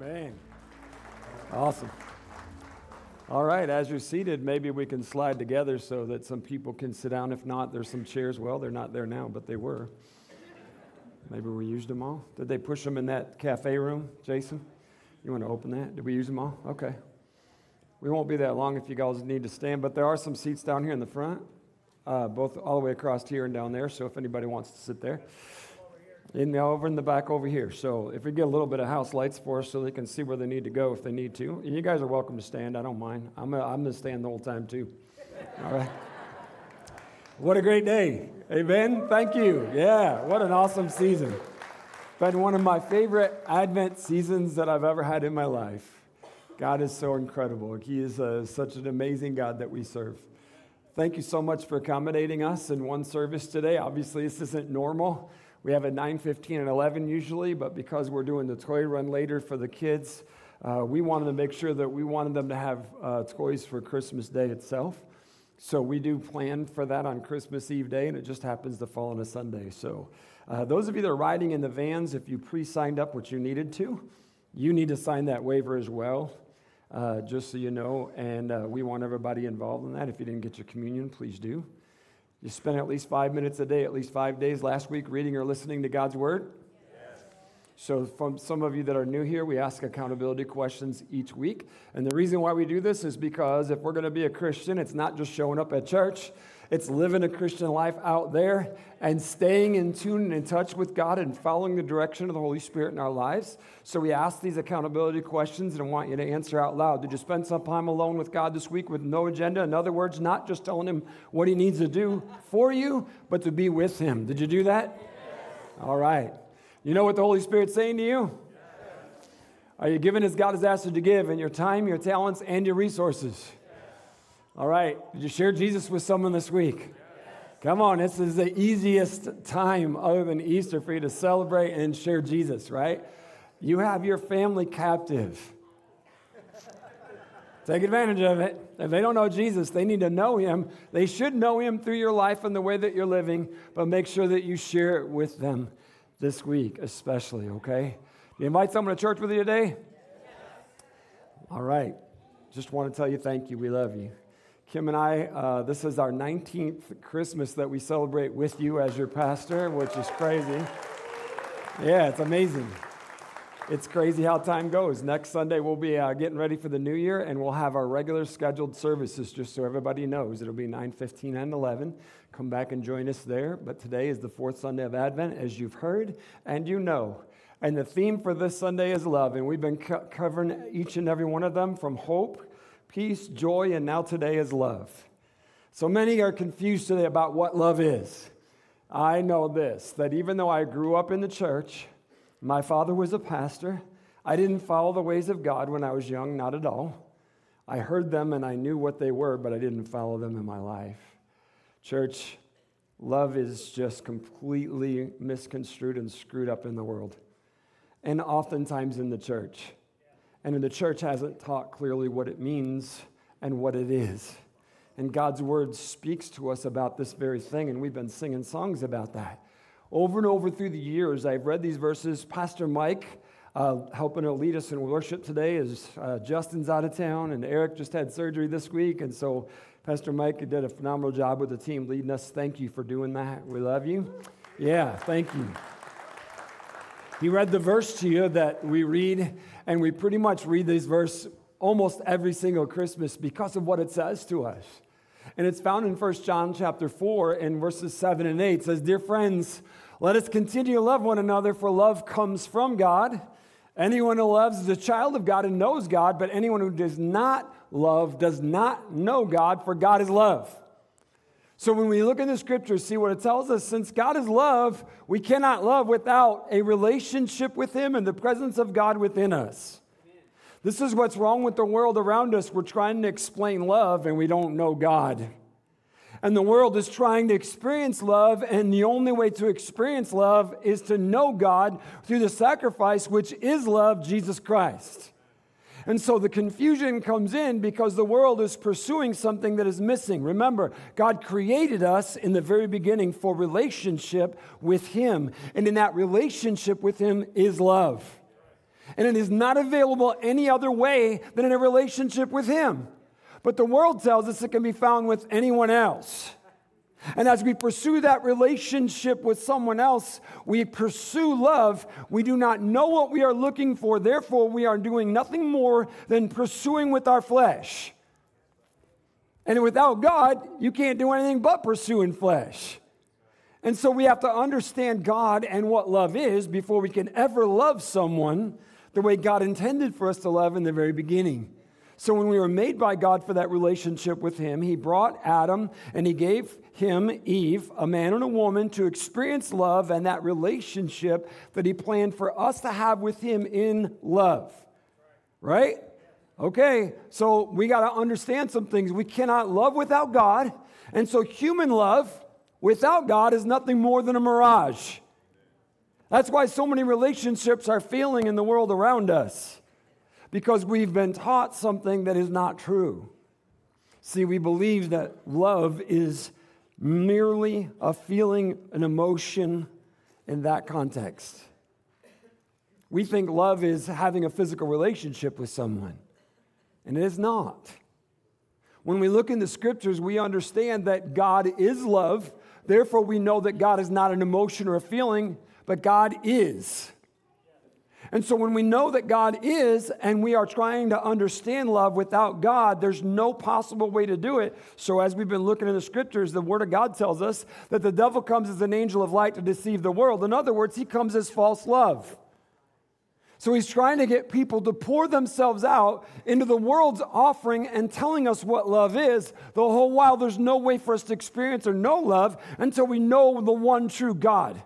Amen. Awesome. All right, as you're seated, maybe we can slide together so that some people can sit down. If not, there's some chairs. Well, they're not there now, but they were. Maybe we used them all. Did they push them in that cafe room, Jason? You want to open that? Did we use them all? Okay. We won't be that long if you guys need to stand, but there are some seats down here in the front, uh, both all the way across here and down there. So if anybody wants to sit there in the, over in the back over here. So if we get a little bit of house lights for us so they can see where they need to go if they need to. And you guys are welcome to stand. I don't mind. I'm, a, I'm going to stand the whole time too. All right. What a great day. Amen. Thank you. Yeah, what an awesome season. Been one of my favorite Advent seasons that I've ever had in my life. God is so incredible. He is uh, such an amazing God that we serve. Thank you so much for accommodating us in one service today. Obviously, this isn't normal. We have a 9:15 and 11 usually, but because we're doing the toy run later for the kids, uh, we wanted to make sure that we wanted them to have uh, toys for Christmas Day itself. So we do plan for that on Christmas Eve day, and it just happens to fall on a Sunday. So uh, those of you that are riding in the vans, if you pre-signed up, what you needed to, you need to sign that waiver as well. Uh, just so you know, and uh, we want everybody involved in that. If you didn't get your communion, please do. You spend at least five minutes a day, at least five days last week reading or listening to God's Word? Yes. So, from some of you that are new here, we ask accountability questions each week. And the reason why we do this is because if we're going to be a Christian, it's not just showing up at church, it's living a Christian life out there and staying in tune and in touch with God and following the direction of the Holy Spirit in our lives. So we ask these accountability questions and I want you to answer out loud. Did you spend some time alone with God this week with no agenda? In other words, not just telling Him what He needs to do for you, but to be with Him. Did you do that? Yes. All right. You know what the Holy Spirit's saying to you? Yes. Are you giving as God has asked you to give in your time, your talents, and your resources? All right. Did you share Jesus with someone this week? Come on, this is the easiest time other than Easter for you to celebrate and share Jesus, right? You have your family captive. Take advantage of it. If they don't know Jesus, they need to know him. They should know him through your life and the way that you're living, but make sure that you share it with them this week, especially, okay? You invite someone to church with you today? All right. Just want to tell you thank you. We love you. Kim and I, uh, this is our 19th Christmas that we celebrate with you as your pastor, which is crazy. Yeah, it's amazing. It's crazy how time goes. Next Sunday, we'll be uh, getting ready for the new year, and we'll have our regular scheduled services, just so everybody knows. It'll be 9, 15, and 11. Come back and join us there. But today is the fourth Sunday of Advent, as you've heard and you know. And the theme for this Sunday is love, and we've been co- covering each and every one of them from hope peace, joy, and now today is love. So many are confused today about what love is. I know this that even though I grew up in the church, my father was a pastor, I didn't follow the ways of God when I was young, not at all. I heard them and I knew what they were, but I didn't follow them in my life. Church, love is just completely misconstrued and screwed up in the world, and oftentimes in the church. And the church hasn't taught clearly what it means and what it is. And God's word speaks to us about this very thing, and we've been singing songs about that. Over and over through the years, I've read these verses. Pastor Mike, uh, helping to lead us in worship today, is uh, Justin's out of town, and Eric just had surgery this week. And so, Pastor Mike did a phenomenal job with the team leading us. Thank you for doing that. We love you. Yeah, thank you. He read the verse to you that we read, and we pretty much read this verse almost every single Christmas because of what it says to us. And it's found in 1 John chapter 4 in verses 7 and 8. It says, Dear friends, let us continue to love one another, for love comes from God. Anyone who loves is a child of God and knows God, but anyone who does not love does not know God, for God is love. So when we look in the scriptures, see what it tells us, since God is love, we cannot love without a relationship with Him and the presence of God within us. This is what's wrong with the world around us. We're trying to explain love and we don't know God. And the world is trying to experience love, and the only way to experience love is to know God through the sacrifice, which is love, Jesus Christ. And so the confusion comes in because the world is pursuing something that is missing. Remember, God created us in the very beginning for relationship with Him. And in that relationship with Him is love. And it is not available any other way than in a relationship with Him. But the world tells us it can be found with anyone else. And as we pursue that relationship with someone else, we pursue love. We do not know what we are looking for. Therefore, we are doing nothing more than pursuing with our flesh. And without God, you can't do anything but pursue in flesh. And so we have to understand God and what love is before we can ever love someone the way God intended for us to love in the very beginning. So when we were made by God for that relationship with Him, He brought Adam and He gave him, Eve, a man and a woman, to experience love and that relationship that He planned for us to have with Him in love. Right? Okay, so we got to understand some things. We cannot love without God. And so human love without God is nothing more than a mirage. That's why so many relationships are failing in the world around us because we've been taught something that is not true. See, we believe that love is merely a feeling, an emotion in that context. We think love is having a physical relationship with someone, and it is not. When we look in the scriptures, we understand that God is love. Therefore, we know that God is not an emotion or a feeling, but God is. And so when we know that God is and we are trying to understand love without God, there's no possible way to do it. So as we've been looking in the scriptures, the word of God tells us that the devil comes as an angel of light to deceive the world. In other words, he comes as false love. So he's trying to get people to pour themselves out into the world's offering and telling us what love is, the whole while there's no way for us to experience or know love until we know the one true God.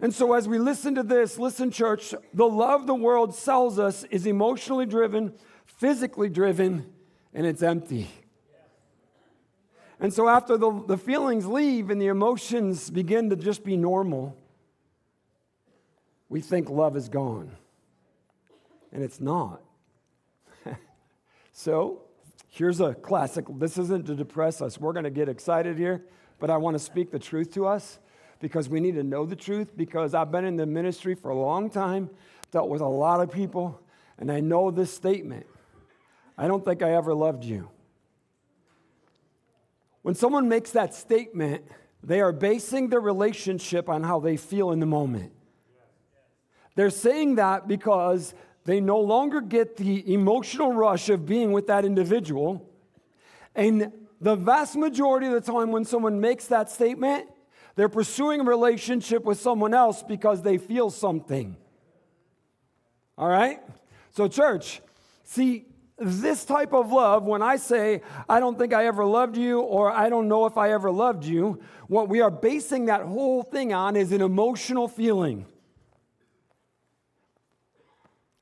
And so, as we listen to this, listen, church, the love the world sells us is emotionally driven, physically driven, and it's empty. And so, after the, the feelings leave and the emotions begin to just be normal, we think love is gone. And it's not. so, here's a classic. This isn't to depress us. We're going to get excited here, but I want to speak the truth to us because we need to know the truth because I've been in the ministry for a long time, dealt with a lot of people, and I know this statement. I don't think I ever loved you. When someone makes that statement, they are basing their relationship on how they feel in the moment. They're saying that because they no longer get the emotional rush of being with that individual. And the vast majority of the time, when someone makes that statement, they're pursuing a relationship with someone else because they feel something. All right? So, church, see, this type of love, when I say, I don't think I ever loved you, or I don't know if I ever loved you, what we are basing that whole thing on is an emotional feeling.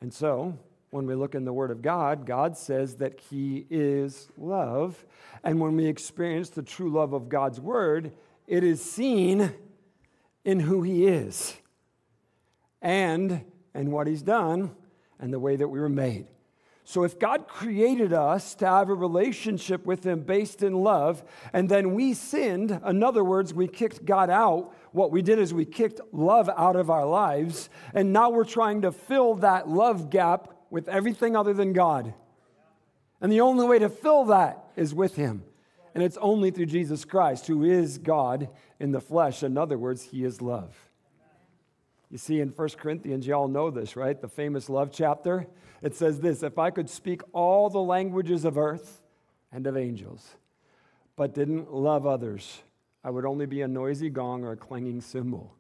And so, when we look in the Word of God, God says that He is love. And when we experience the true love of God's Word, it is seen in who he is and and what he's done and the way that we were made. So if God created us to have a relationship with him based in love and then we sinned, in other words, we kicked God out, what we did is we kicked love out of our lives and now we're trying to fill that love gap with everything other than God. And the only way to fill that is with him. And it's only through Jesus Christ, who is God in the flesh. In other words, he is love. You see, in 1 Corinthians, you all know this, right? The famous love chapter. It says this If I could speak all the languages of earth and of angels, but didn't love others, I would only be a noisy gong or a clanging cymbal.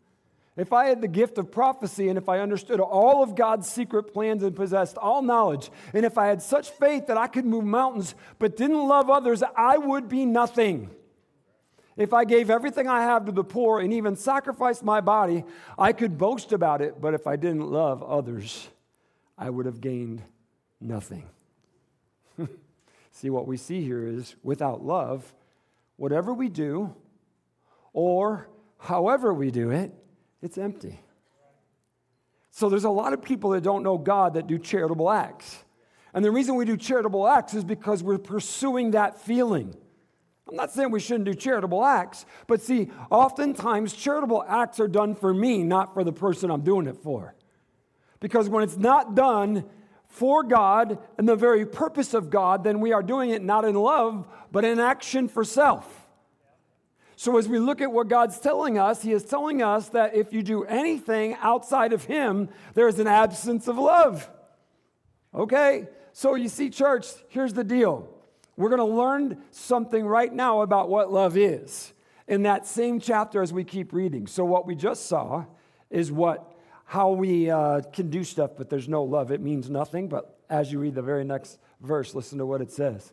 If I had the gift of prophecy and if I understood all of God's secret plans and possessed all knowledge, and if I had such faith that I could move mountains but didn't love others, I would be nothing. If I gave everything I have to the poor and even sacrificed my body, I could boast about it, but if I didn't love others, I would have gained nothing. see, what we see here is without love, whatever we do or however we do it, it's empty. So there's a lot of people that don't know God that do charitable acts. And the reason we do charitable acts is because we're pursuing that feeling. I'm not saying we shouldn't do charitable acts, but see, oftentimes charitable acts are done for me, not for the person I'm doing it for. Because when it's not done for God and the very purpose of God, then we are doing it not in love, but in action for self. So, as we look at what God's telling us, He is telling us that if you do anything outside of Him, there is an absence of love. Okay? So, you see, church, here's the deal. We're going to learn something right now about what love is in that same chapter as we keep reading. So, what we just saw is what how we uh, can do stuff, but there's no love. It means nothing. But as you read the very next verse, listen to what it says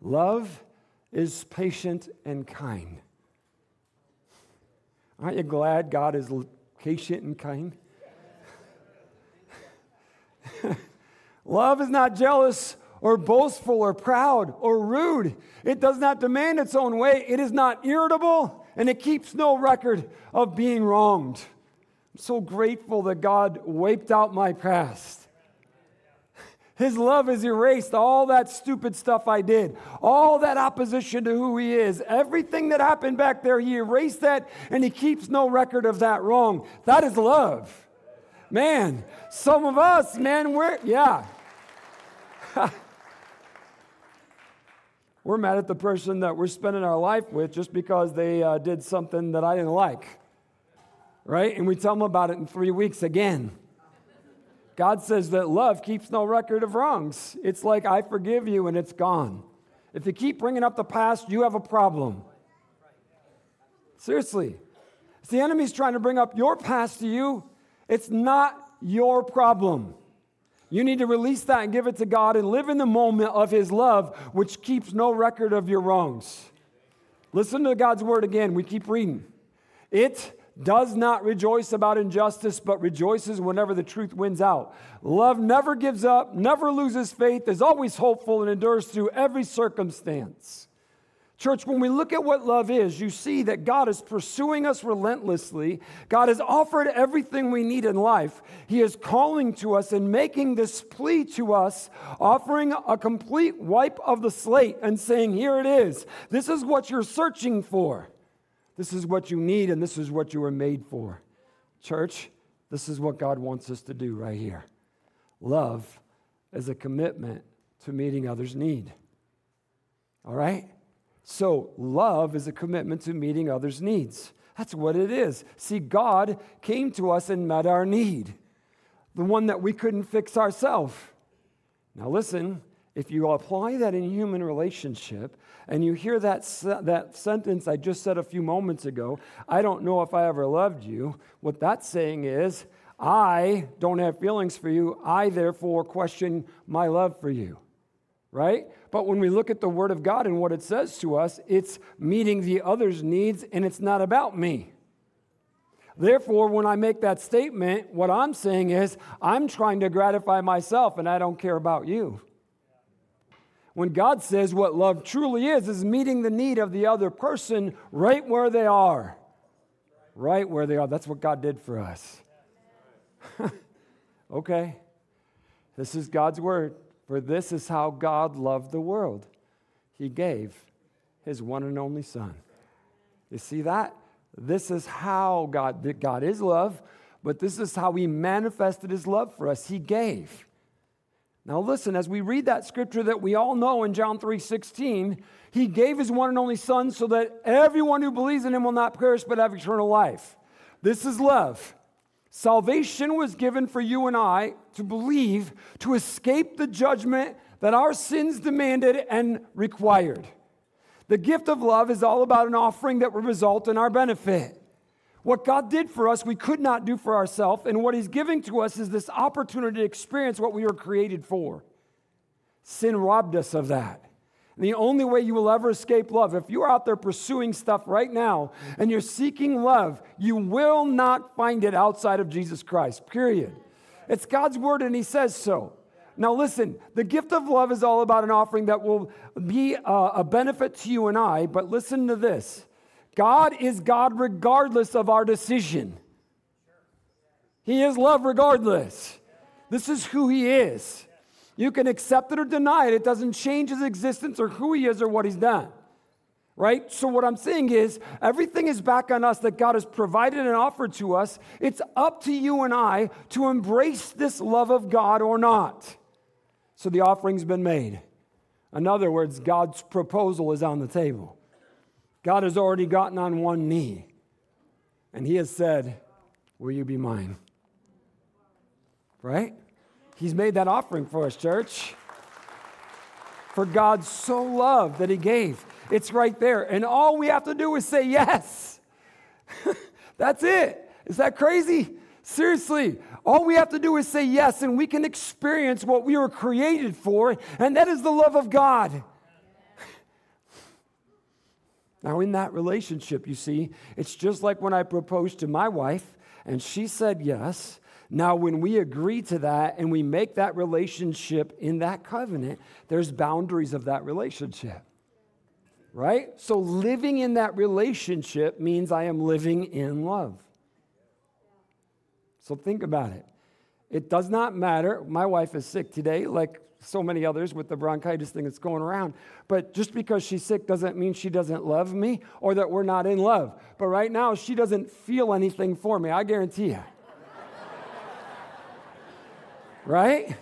Love is patient and kind. Aren't you glad God is patient and kind? Love is not jealous or boastful or proud or rude. It does not demand its own way. It is not irritable and it keeps no record of being wronged. I'm so grateful that God wiped out my past. His love has erased all that stupid stuff I did, all that opposition to who He is. Everything that happened back there, He erased that and He keeps no record of that wrong. That is love. Man, some of us, man, we're, yeah. we're mad at the person that we're spending our life with just because they uh, did something that I didn't like. Right? And we tell them about it in three weeks again. God says that love keeps no record of wrongs. It's like, I forgive you and it's gone. If you keep bringing up the past, you have a problem. Seriously. If the enemy's trying to bring up your past to you, it's not your problem. You need to release that and give it to God and live in the moment of His love, which keeps no record of your wrongs. Listen to God's word again. We keep reading. It does not rejoice about injustice, but rejoices whenever the truth wins out. Love never gives up, never loses faith, is always hopeful, and endures through every circumstance. Church, when we look at what love is, you see that God is pursuing us relentlessly. God has offered everything we need in life. He is calling to us and making this plea to us, offering a complete wipe of the slate and saying, Here it is. This is what you're searching for. This is what you need, and this is what you were made for. Church, this is what God wants us to do right here. Love is a commitment to meeting others' need. All right? So, love is a commitment to meeting others' needs. That's what it is. See, God came to us and met our need, the one that we couldn't fix ourselves. Now, listen, if you apply that in human relationship and you hear that, that sentence I just said a few moments ago, I don't know if I ever loved you, what that's saying is, I don't have feelings for you. I therefore question my love for you. Right? But when we look at the Word of God and what it says to us, it's meeting the other's needs and it's not about me. Therefore, when I make that statement, what I'm saying is, I'm trying to gratify myself and I don't care about you. When God says what love truly is, is meeting the need of the other person right where they are. Right where they are. That's what God did for us. okay. This is God's word. For this is how God loved the world. He gave his one and only Son. You see that? This is how God, God is love, but this is how he manifested his love for us. He gave. Now listen, as we read that scripture that we all know in John 3:16, he gave his one and only son so that everyone who believes in him will not perish but have eternal life. This is love. Salvation was given for you and I to believe to escape the judgment that our sins demanded and required. The gift of love is all about an offering that will result in our benefit. What God did for us, we could not do for ourselves. And what He's giving to us is this opportunity to experience what we were created for. Sin robbed us of that. The only way you will ever escape love, if you're out there pursuing stuff right now and you're seeking love, you will not find it outside of Jesus Christ, period. It's God's word and He says so. Now, listen, the gift of love is all about an offering that will be uh, a benefit to you and I, but listen to this God is God regardless of our decision. He is love regardless. This is who He is. You can accept it or deny it, it doesn't change His existence or who He is or what He's done. right? So, what I'm saying is, everything is back on us that God has provided and offered to us. It's up to you and I to embrace this love of God or not. So, the offering's been made. In other words, God's proposal is on the table. God has already gotten on one knee, and He has said, Will you be mine? Right? He's made that offering for us, church. For God so loved that He gave. It's right there. And all we have to do is say yes. That's it. Is that crazy? Seriously, all we have to do is say yes, and we can experience what we were created for, and that is the love of God. Now, in that relationship, you see, it's just like when I proposed to my wife and she said yes. Now, when we agree to that and we make that relationship in that covenant, there's boundaries of that relationship right? So living in that relationship means I am living in love. So think about it. It does not matter. My wife is sick today, like so many others with the bronchitis thing that's going around. But just because she's sick doesn't mean she doesn't love me or that we're not in love. But right now, she doesn't feel anything for me, I guarantee you. right?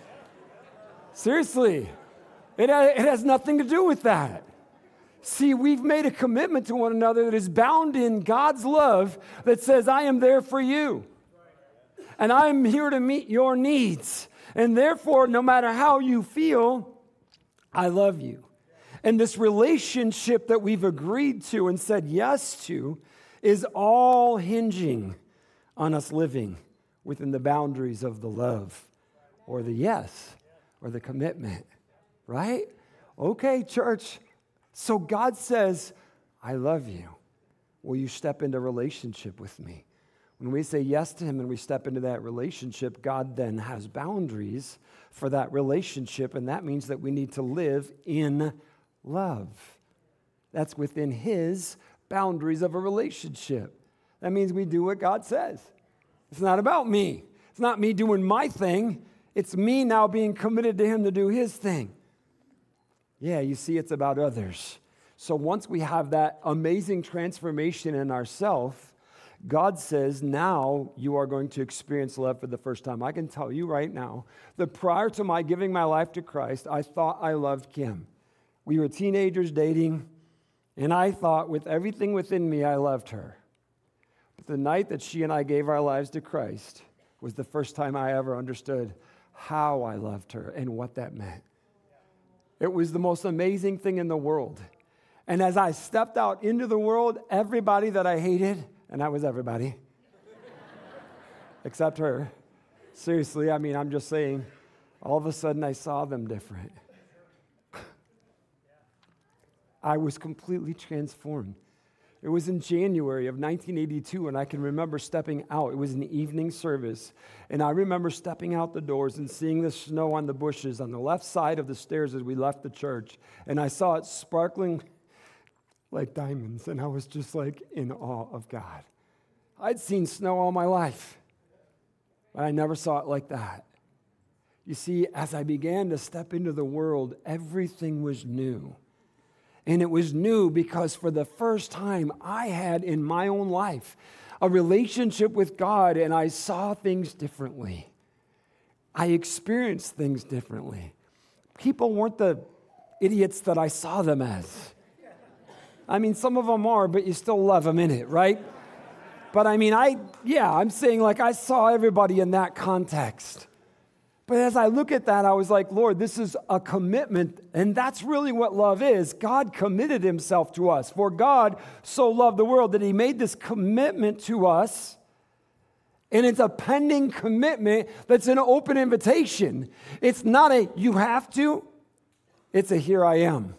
Seriously, it, it has nothing to do with that. See, we've made a commitment to one another that is bound in God's love that says, I am there for you. And I am here to meet your needs. And therefore, no matter how you feel, I love you. And this relationship that we've agreed to and said yes to is all hinging on us living within the boundaries of the love or the yes or the commitment, right? Okay, church, so God says, I love you. Will you step into relationship with me? When we say yes to Him and we step into that relationship, God then has boundaries for that relationship, and that means that we need to live in love. That's within His boundaries of a relationship. That means we do what God says. It's not about me, it's not me doing my thing, it's me now being committed to Him to do His thing. Yeah, you see, it's about others. So once we have that amazing transformation in ourselves, God says, now you are going to experience love for the first time. I can tell you right now that prior to my giving my life to Christ, I thought I loved Kim. We were teenagers dating, and I thought with everything within me, I loved her. But the night that she and I gave our lives to Christ was the first time I ever understood how I loved her and what that meant. It was the most amazing thing in the world. And as I stepped out into the world, everybody that I hated, and that was everybody, except her. Seriously, I mean, I'm just saying, all of a sudden I saw them different. I was completely transformed. It was in January of 1982, and I can remember stepping out. It was an evening service. And I remember stepping out the doors and seeing the snow on the bushes on the left side of the stairs as we left the church. And I saw it sparkling like diamonds. And I was just like in awe of God. I'd seen snow all my life, but I never saw it like that. You see, as I began to step into the world, everything was new. And it was new because for the first time I had in my own life a relationship with God and I saw things differently. I experienced things differently. People weren't the idiots that I saw them as. I mean, some of them are, but you still love them in it, right? But I mean, I, yeah, I'm saying like I saw everybody in that context. But as I look at that, I was like, Lord, this is a commitment. And that's really what love is. God committed himself to us. For God so loved the world that he made this commitment to us. And it's a pending commitment that's an open invitation. It's not a you have to, it's a here I am.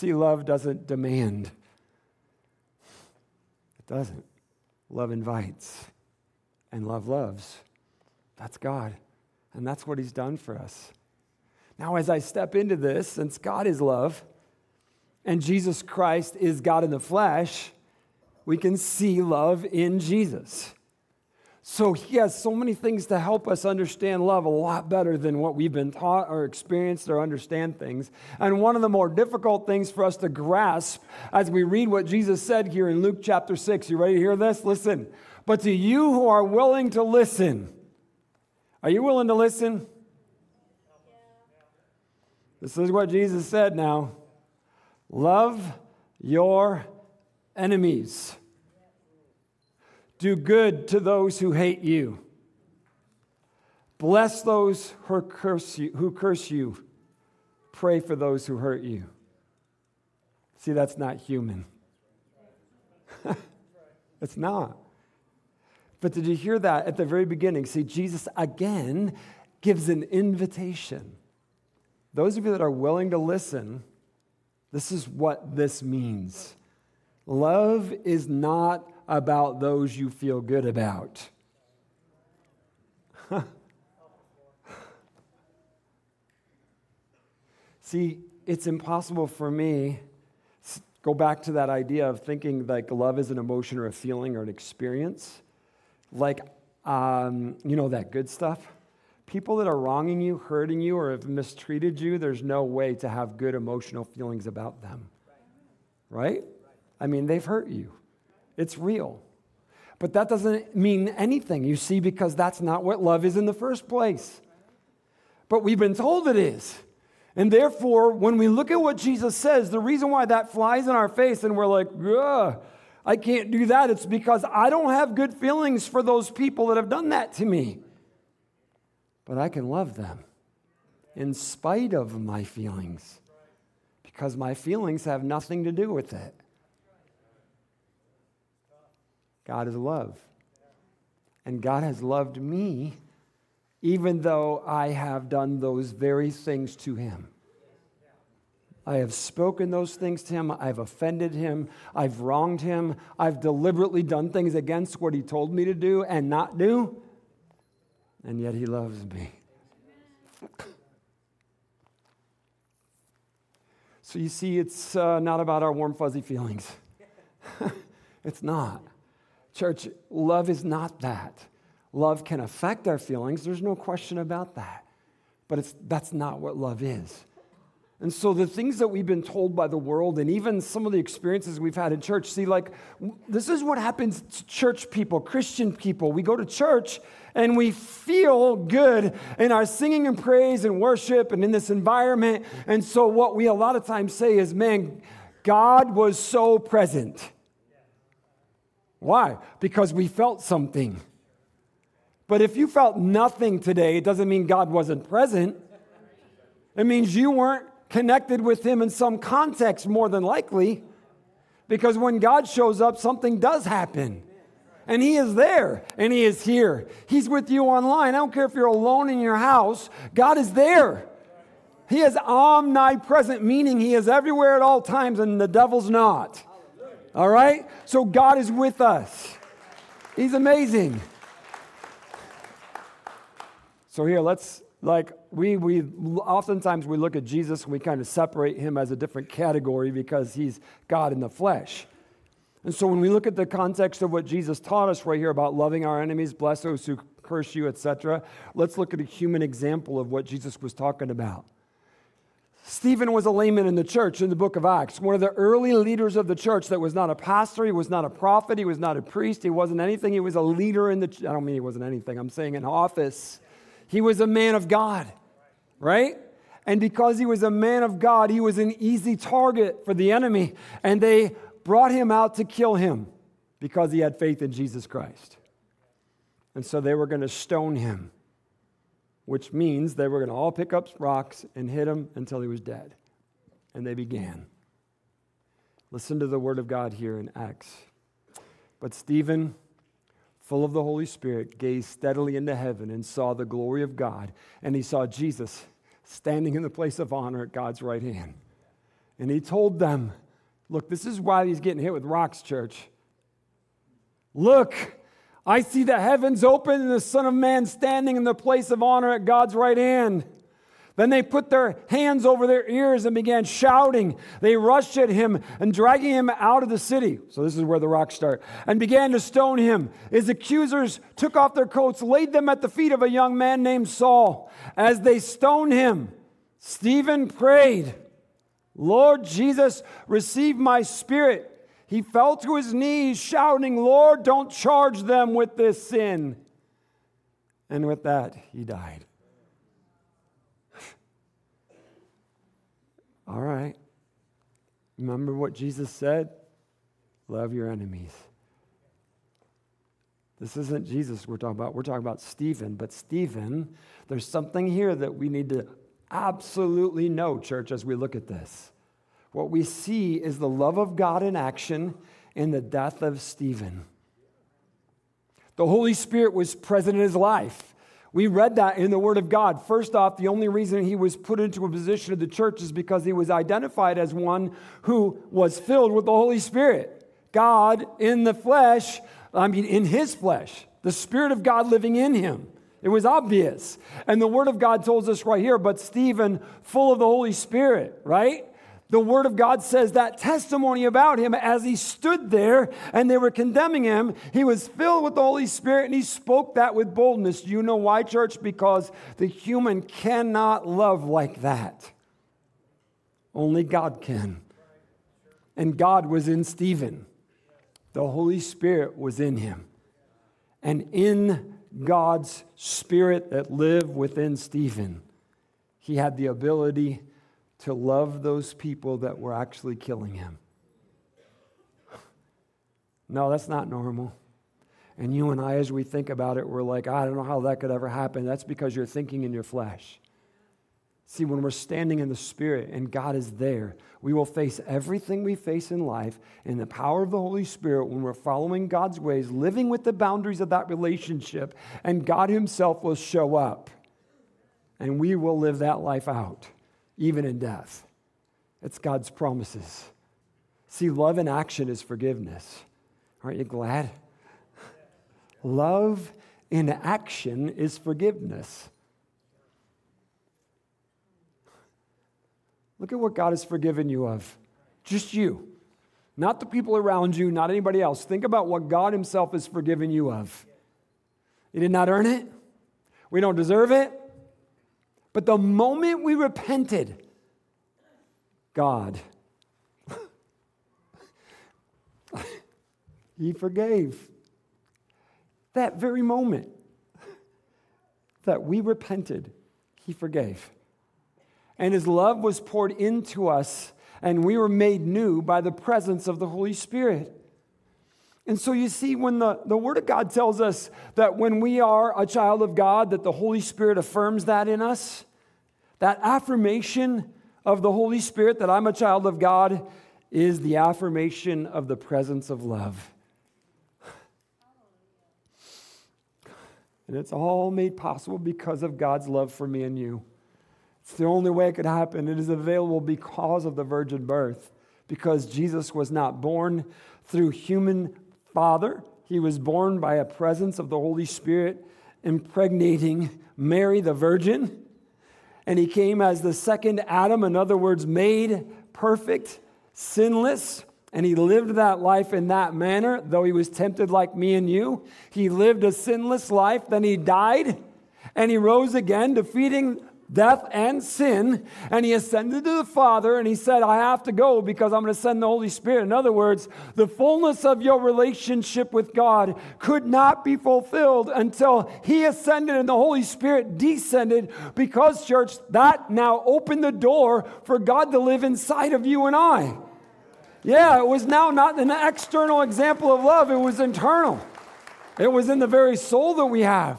See, love doesn't demand, it doesn't. Love invites and love loves. That's God. And that's what He's done for us. Now, as I step into this, since God is love and Jesus Christ is God in the flesh, we can see love in Jesus. So he has so many things to help us understand love a lot better than what we've been taught or experienced or understand things. And one of the more difficult things for us to grasp as we read what Jesus said here in Luke chapter 6. You ready to hear this? Listen. But to you who are willing to listen, are you willing to listen? This is what Jesus said now. Love your enemies. Do good to those who hate you. Bless those who curse you. Who curse you. Pray for those who hurt you. See, that's not human. it's not. But did you hear that at the very beginning? See, Jesus again gives an invitation. Those of you that are willing to listen, this is what this means. Love is not about those you feel good about. See, it's impossible for me go back to that idea of thinking like love is an emotion or a feeling or an experience. Like, um, you know, that good stuff. People that are wronging you, hurting you, or have mistreated you, there's no way to have good emotional feelings about them. Right? I mean, they've hurt you. It's real. But that doesn't mean anything, you see, because that's not what love is in the first place. But we've been told it is. And therefore, when we look at what Jesus says, the reason why that flies in our face and we're like, Ugh, I can't do that, it's because I don't have good feelings for those people that have done that to me. But I can love them in spite of my feelings because my feelings have nothing to do with it. God is love. And God has loved me even though I have done those very things to him. I have spoken those things to him. I've offended him. I've wronged him. I've deliberately done things against what he told me to do and not do. And yet he loves me. So you see, it's uh, not about our warm, fuzzy feelings. it's not. Church, love is not that. Love can affect our feelings, there's no question about that. But it's, that's not what love is. And so the things that we've been told by the world and even some of the experiences we've had in church, see, like, this is what happens to church people, Christian people. We go to church and we feel good in our singing and praise and worship and in this environment. And so what we a lot of times say is, man, God was so present. Why? Because we felt something. But if you felt nothing today, it doesn't mean God wasn't present. It means you weren't connected with Him in some context, more than likely. Because when God shows up, something does happen. And He is there and He is here. He's with you online. I don't care if you're alone in your house, God is there. He is omnipresent, meaning He is everywhere at all times, and the devil's not. All right? So God is with us. He's amazing. So here, let's like we we oftentimes we look at Jesus and we kind of separate him as a different category because he's God in the flesh. And so when we look at the context of what Jesus taught us right here about loving our enemies, bless those who curse you, etc., let's look at a human example of what Jesus was talking about. Stephen was a layman in the church in the book of Acts, one of the early leaders of the church that was not a pastor, he was not a prophet, he was not a priest, he wasn't anything, he was a leader in the I don't mean he wasn't anything, I'm saying in office. He was a man of God, right? And because he was a man of God, he was an easy target for the enemy, and they brought him out to kill him because he had faith in Jesus Christ. And so they were going to stone him which means they were going to all pick up rocks and hit him until he was dead. And they began. Listen to the word of God here in Acts. But Stephen, full of the Holy Spirit, gazed steadily into heaven and saw the glory of God. And he saw Jesus standing in the place of honor at God's right hand. And he told them, Look, this is why he's getting hit with rocks, church. Look, I see the heavens open and the Son of Man standing in the place of honor at God's right hand. Then they put their hands over their ears and began shouting. They rushed at him and dragging him out of the city. So this is where the rocks start. And began to stone him. His accusers took off their coats, laid them at the feet of a young man named Saul. As they stoned him, Stephen prayed, Lord Jesus, receive my spirit. He fell to his knees, shouting, Lord, don't charge them with this sin. And with that, he died. All right. Remember what Jesus said? Love your enemies. This isn't Jesus we're talking about. We're talking about Stephen. But Stephen, there's something here that we need to absolutely know, church, as we look at this. What we see is the love of God in action in the death of Stephen. The Holy Spirit was present in his life. We read that in the Word of God. First off, the only reason he was put into a position of the church is because he was identified as one who was filled with the Holy Spirit. God in the flesh, I mean, in his flesh, the Spirit of God living in him. It was obvious. And the Word of God tells us right here, but Stephen, full of the Holy Spirit, right? The Word of God says that testimony about him as he stood there and they were condemning him. He was filled with the Holy Spirit and he spoke that with boldness. Do you know why, church? Because the human cannot love like that. Only God can. And God was in Stephen, the Holy Spirit was in him. And in God's Spirit that lived within Stephen, he had the ability to love those people that were actually killing him. No, that's not normal. And you and I, as we think about it, we're like, I don't know how that could ever happen. That's because you're thinking in your flesh. See, when we're standing in the Spirit and God is there, we will face everything we face in life in the power of the Holy Spirit when we're following God's ways, living with the boundaries of that relationship, and God Himself will show up. And we will live that life out even in death. It's God's promises. See, love in action is forgiveness. Aren't you glad? Love in action is forgiveness. Look at what God has forgiven you of. Just you. Not the people around you, not anybody else. Think about what God Himself has forgiven you of. You did not earn it. We don't deserve it. But the moment we repented, God, He forgave. That very moment that we repented, He forgave. And His love was poured into us, and we were made new by the presence of the Holy Spirit. And so you see, when the, the Word of God tells us that when we are a child of God, that the Holy Spirit affirms that in us, that affirmation of the Holy Spirit that I'm a child of God is the affirmation of the presence of love. And it's all made possible because of God's love for me and you. It's the only way it could happen. It is available because of the virgin birth, because Jesus was not born through human father. He was born by a presence of the Holy Spirit impregnating Mary the virgin. And he came as the second Adam, in other words, made perfect, sinless. And he lived that life in that manner, though he was tempted like me and you. He lived a sinless life, then he died, and he rose again, defeating death and sin, and he ascended to the Father, and he said, I have to go because I'm going to send the Holy Spirit. In other words, the fullness of your relationship with God could not be fulfilled until he ascended and the Holy Spirit descended, because, church, that now opened the door for God to live inside of you and I. Yeah, it was now not an external example of love, it was internal. It was in the very soul that we have.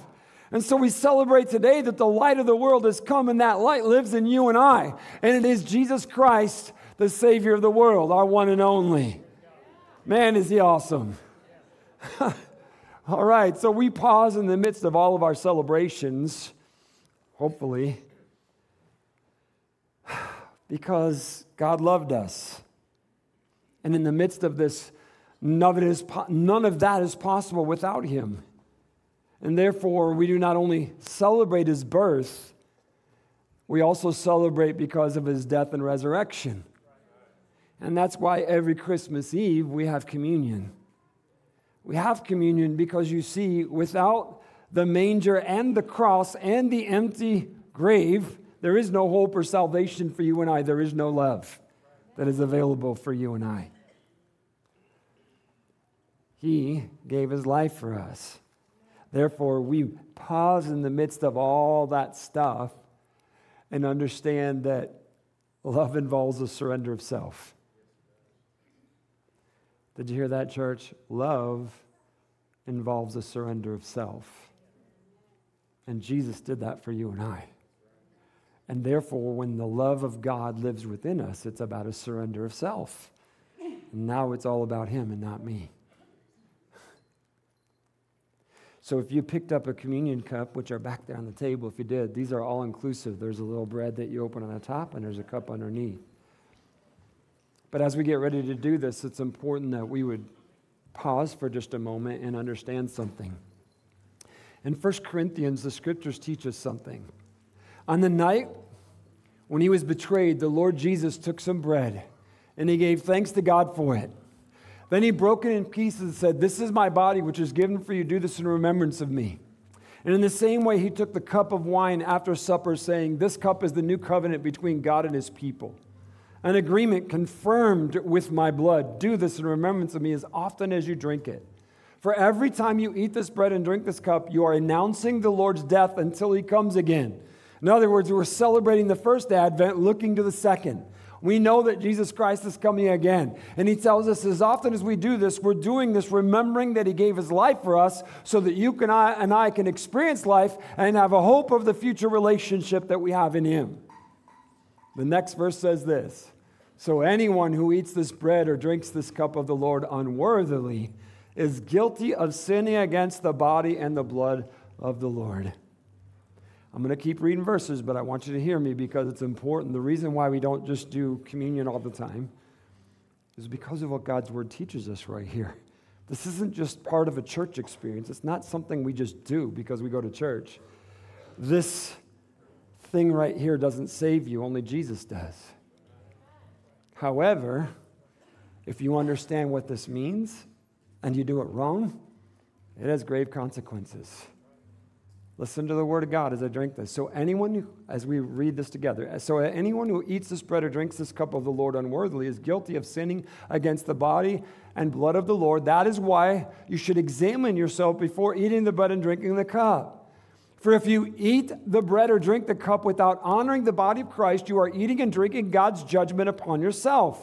And so we celebrate today that the light of the world has come and that light lives in you and I. And it is Jesus Christ, the Savior of the world, our one and only. Man, is He awesome. all right, so we pause in the midst of all of our celebrations, hopefully, because God loved us. And in the midst of this, none of, is, none of that is possible without Him. And therefore, we do not only celebrate his birth, we also celebrate because of his death and resurrection. And that's why every Christmas Eve we have communion. We have communion because you see, without the manger and the cross and the empty grave, there is no hope or salvation for you and I. There is no love that is available for you and I. He gave his life for us. Therefore, we pause in the midst of all that stuff and understand that love involves a surrender of self. Did you hear that, church? Love involves a surrender of self. And Jesus did that for you and I. And therefore, when the love of God lives within us, it's about a surrender of self. And now it's all about Him and not me. So if you picked up a communion cup, which are back there on the table, if you did, these are all inclusive. There's a little bread that you open on the top, and there's a cup underneath. But as we get ready to do this, it's important that we would pause for just a moment and understand something. In 1 Corinthians, the scriptures teach us something. On the night when he was betrayed, the Lord Jesus took some bread and he gave thanks to God for it. Then he broke it in pieces and said, This is my body, which is given for you. Do this in remembrance of me. And in the same way, he took the cup of wine after supper, saying, This cup is the new covenant between God and his people an agreement confirmed with my blood. Do this in remembrance of me as often as you drink it. For every time you eat this bread and drink this cup, you are announcing the Lord's death until he comes again. In other words, we're celebrating the first advent, looking to the second. We know that Jesus Christ is coming again. And he tells us as often as we do this, we're doing this remembering that he gave his life for us so that you can, I, and I can experience life and have a hope of the future relationship that we have in him. The next verse says this So anyone who eats this bread or drinks this cup of the Lord unworthily is guilty of sinning against the body and the blood of the Lord. I'm going to keep reading verses, but I want you to hear me because it's important. The reason why we don't just do communion all the time is because of what God's word teaches us right here. This isn't just part of a church experience, it's not something we just do because we go to church. This thing right here doesn't save you, only Jesus does. However, if you understand what this means and you do it wrong, it has grave consequences. Listen to the word of God as I drink this. So, anyone, who, as we read this together, so anyone who eats this bread or drinks this cup of the Lord unworthily is guilty of sinning against the body and blood of the Lord. That is why you should examine yourself before eating the bread and drinking the cup. For if you eat the bread or drink the cup without honoring the body of Christ, you are eating and drinking God's judgment upon yourself.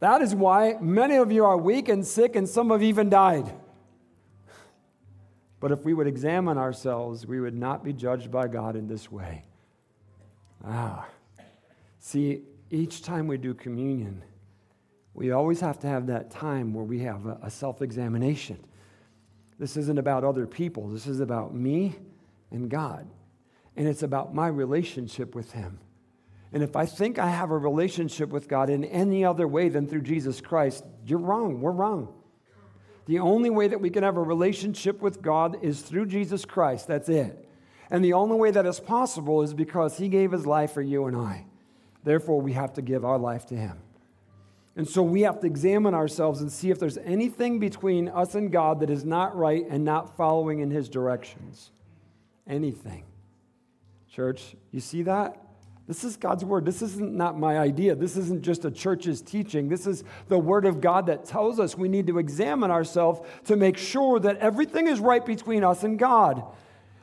That is why many of you are weak and sick, and some have even died. But if we would examine ourselves, we would not be judged by God in this way. Ah. See, each time we do communion, we always have to have that time where we have a, a self examination. This isn't about other people, this is about me and God. And it's about my relationship with Him. And if I think I have a relationship with God in any other way than through Jesus Christ, you're wrong. We're wrong. The only way that we can have a relationship with God is through Jesus Christ. That's it. And the only way that is possible is because He gave His life for you and I. Therefore, we have to give our life to Him. And so we have to examine ourselves and see if there's anything between us and God that is not right and not following in His directions anything. Church, you see that? This is God's word. This isn't not my idea. This isn't just a church's teaching. This is the word of God that tells us we need to examine ourselves to make sure that everything is right between us and God.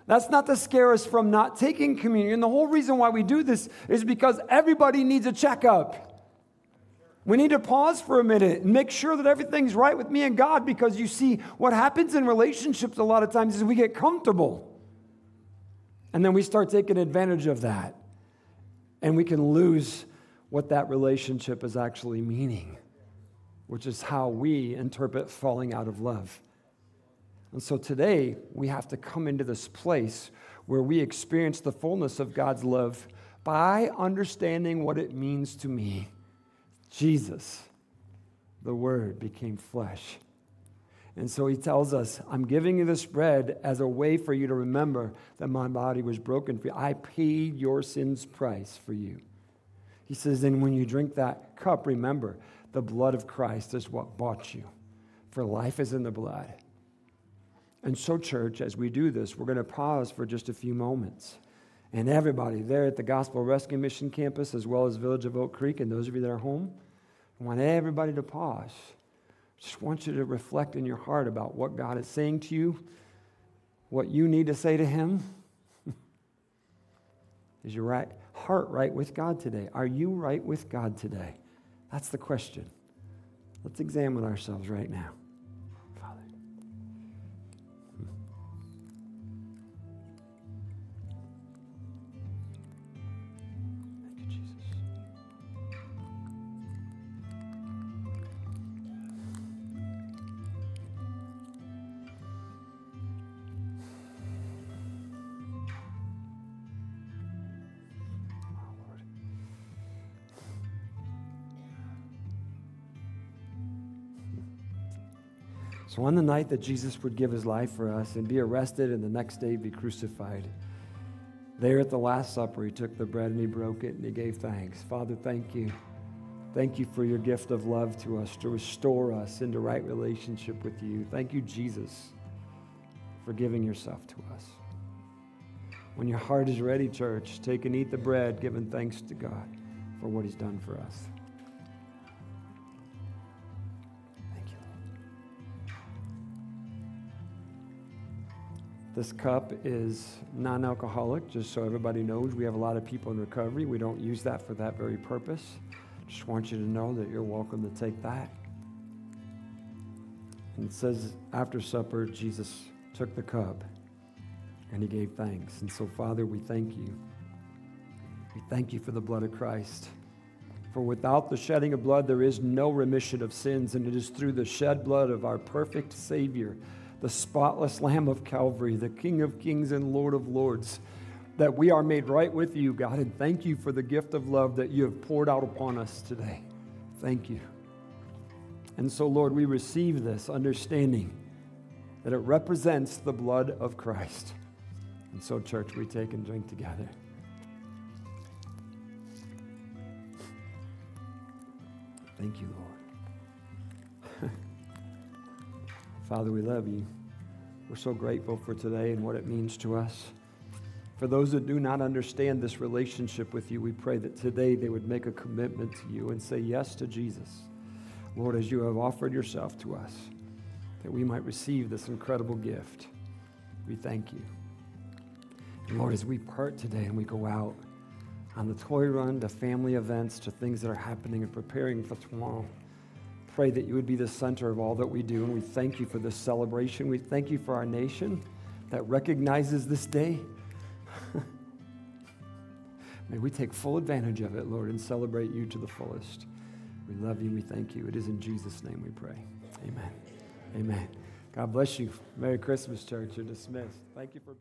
That's not to scare us from not taking communion. The whole reason why we do this is because everybody needs a checkup. We need to pause for a minute and make sure that everything's right with me and God because you see, what happens in relationships a lot of times is we get comfortable. And then we start taking advantage of that. And we can lose what that relationship is actually meaning, which is how we interpret falling out of love. And so today, we have to come into this place where we experience the fullness of God's love by understanding what it means to me. Jesus, the Word, became flesh And so he tells us, I'm giving you this bread as a way for you to remember that my body was broken for you. I paid your sin's price for you. He says, and when you drink that cup, remember, the blood of Christ is what bought you. For life is in the blood. And so, church, as we do this, we're going to pause for just a few moments. And everybody there at the Gospel Rescue Mission campus, as well as Village of Oak Creek, and those of you that are home, I want everybody to pause. Just want you to reflect in your heart about what God is saying to you, what you need to say to Him. is your right, heart right with God today? Are you right with God today? That's the question. Let's examine ourselves right now. So, on the night that Jesus would give his life for us and be arrested and the next day be crucified, there at the Last Supper, he took the bread and he broke it and he gave thanks. Father, thank you. Thank you for your gift of love to us, to restore us into right relationship with you. Thank you, Jesus, for giving yourself to us. When your heart is ready, church, take and eat the bread, giving thanks to God for what he's done for us. This cup is non alcoholic, just so everybody knows. We have a lot of people in recovery. We don't use that for that very purpose. Just want you to know that you're welcome to take that. And it says, after supper, Jesus took the cup and he gave thanks. And so, Father, we thank you. We thank you for the blood of Christ. For without the shedding of blood, there is no remission of sins, and it is through the shed blood of our perfect Savior the spotless Lamb of Calvary, the King of kings and Lord of lords, that we are made right with you, God. And thank you for the gift of love that you have poured out upon us today. Thank you. And so, Lord, we receive this understanding that it represents the blood of Christ. And so, church, we take and drink together. Thank you, Lord. Father, we love you. We're so grateful for today and what it means to us. For those that do not understand this relationship with you, we pray that today they would make a commitment to you and say yes to Jesus. Lord, as you have offered yourself to us, that we might receive this incredible gift. We thank you. And Lord, as we part today and we go out on the toy run to family events to things that are happening and preparing for tomorrow, pray that you would be the center of all that we do. And we thank you for this celebration. We thank you for our nation that recognizes this day. May we take full advantage of it, Lord, and celebrate you to the fullest. We love you. We thank you. It is in Jesus' name we pray. Amen. Amen. God bless you. Merry Christmas, church. You're dismissed. Thank you for being.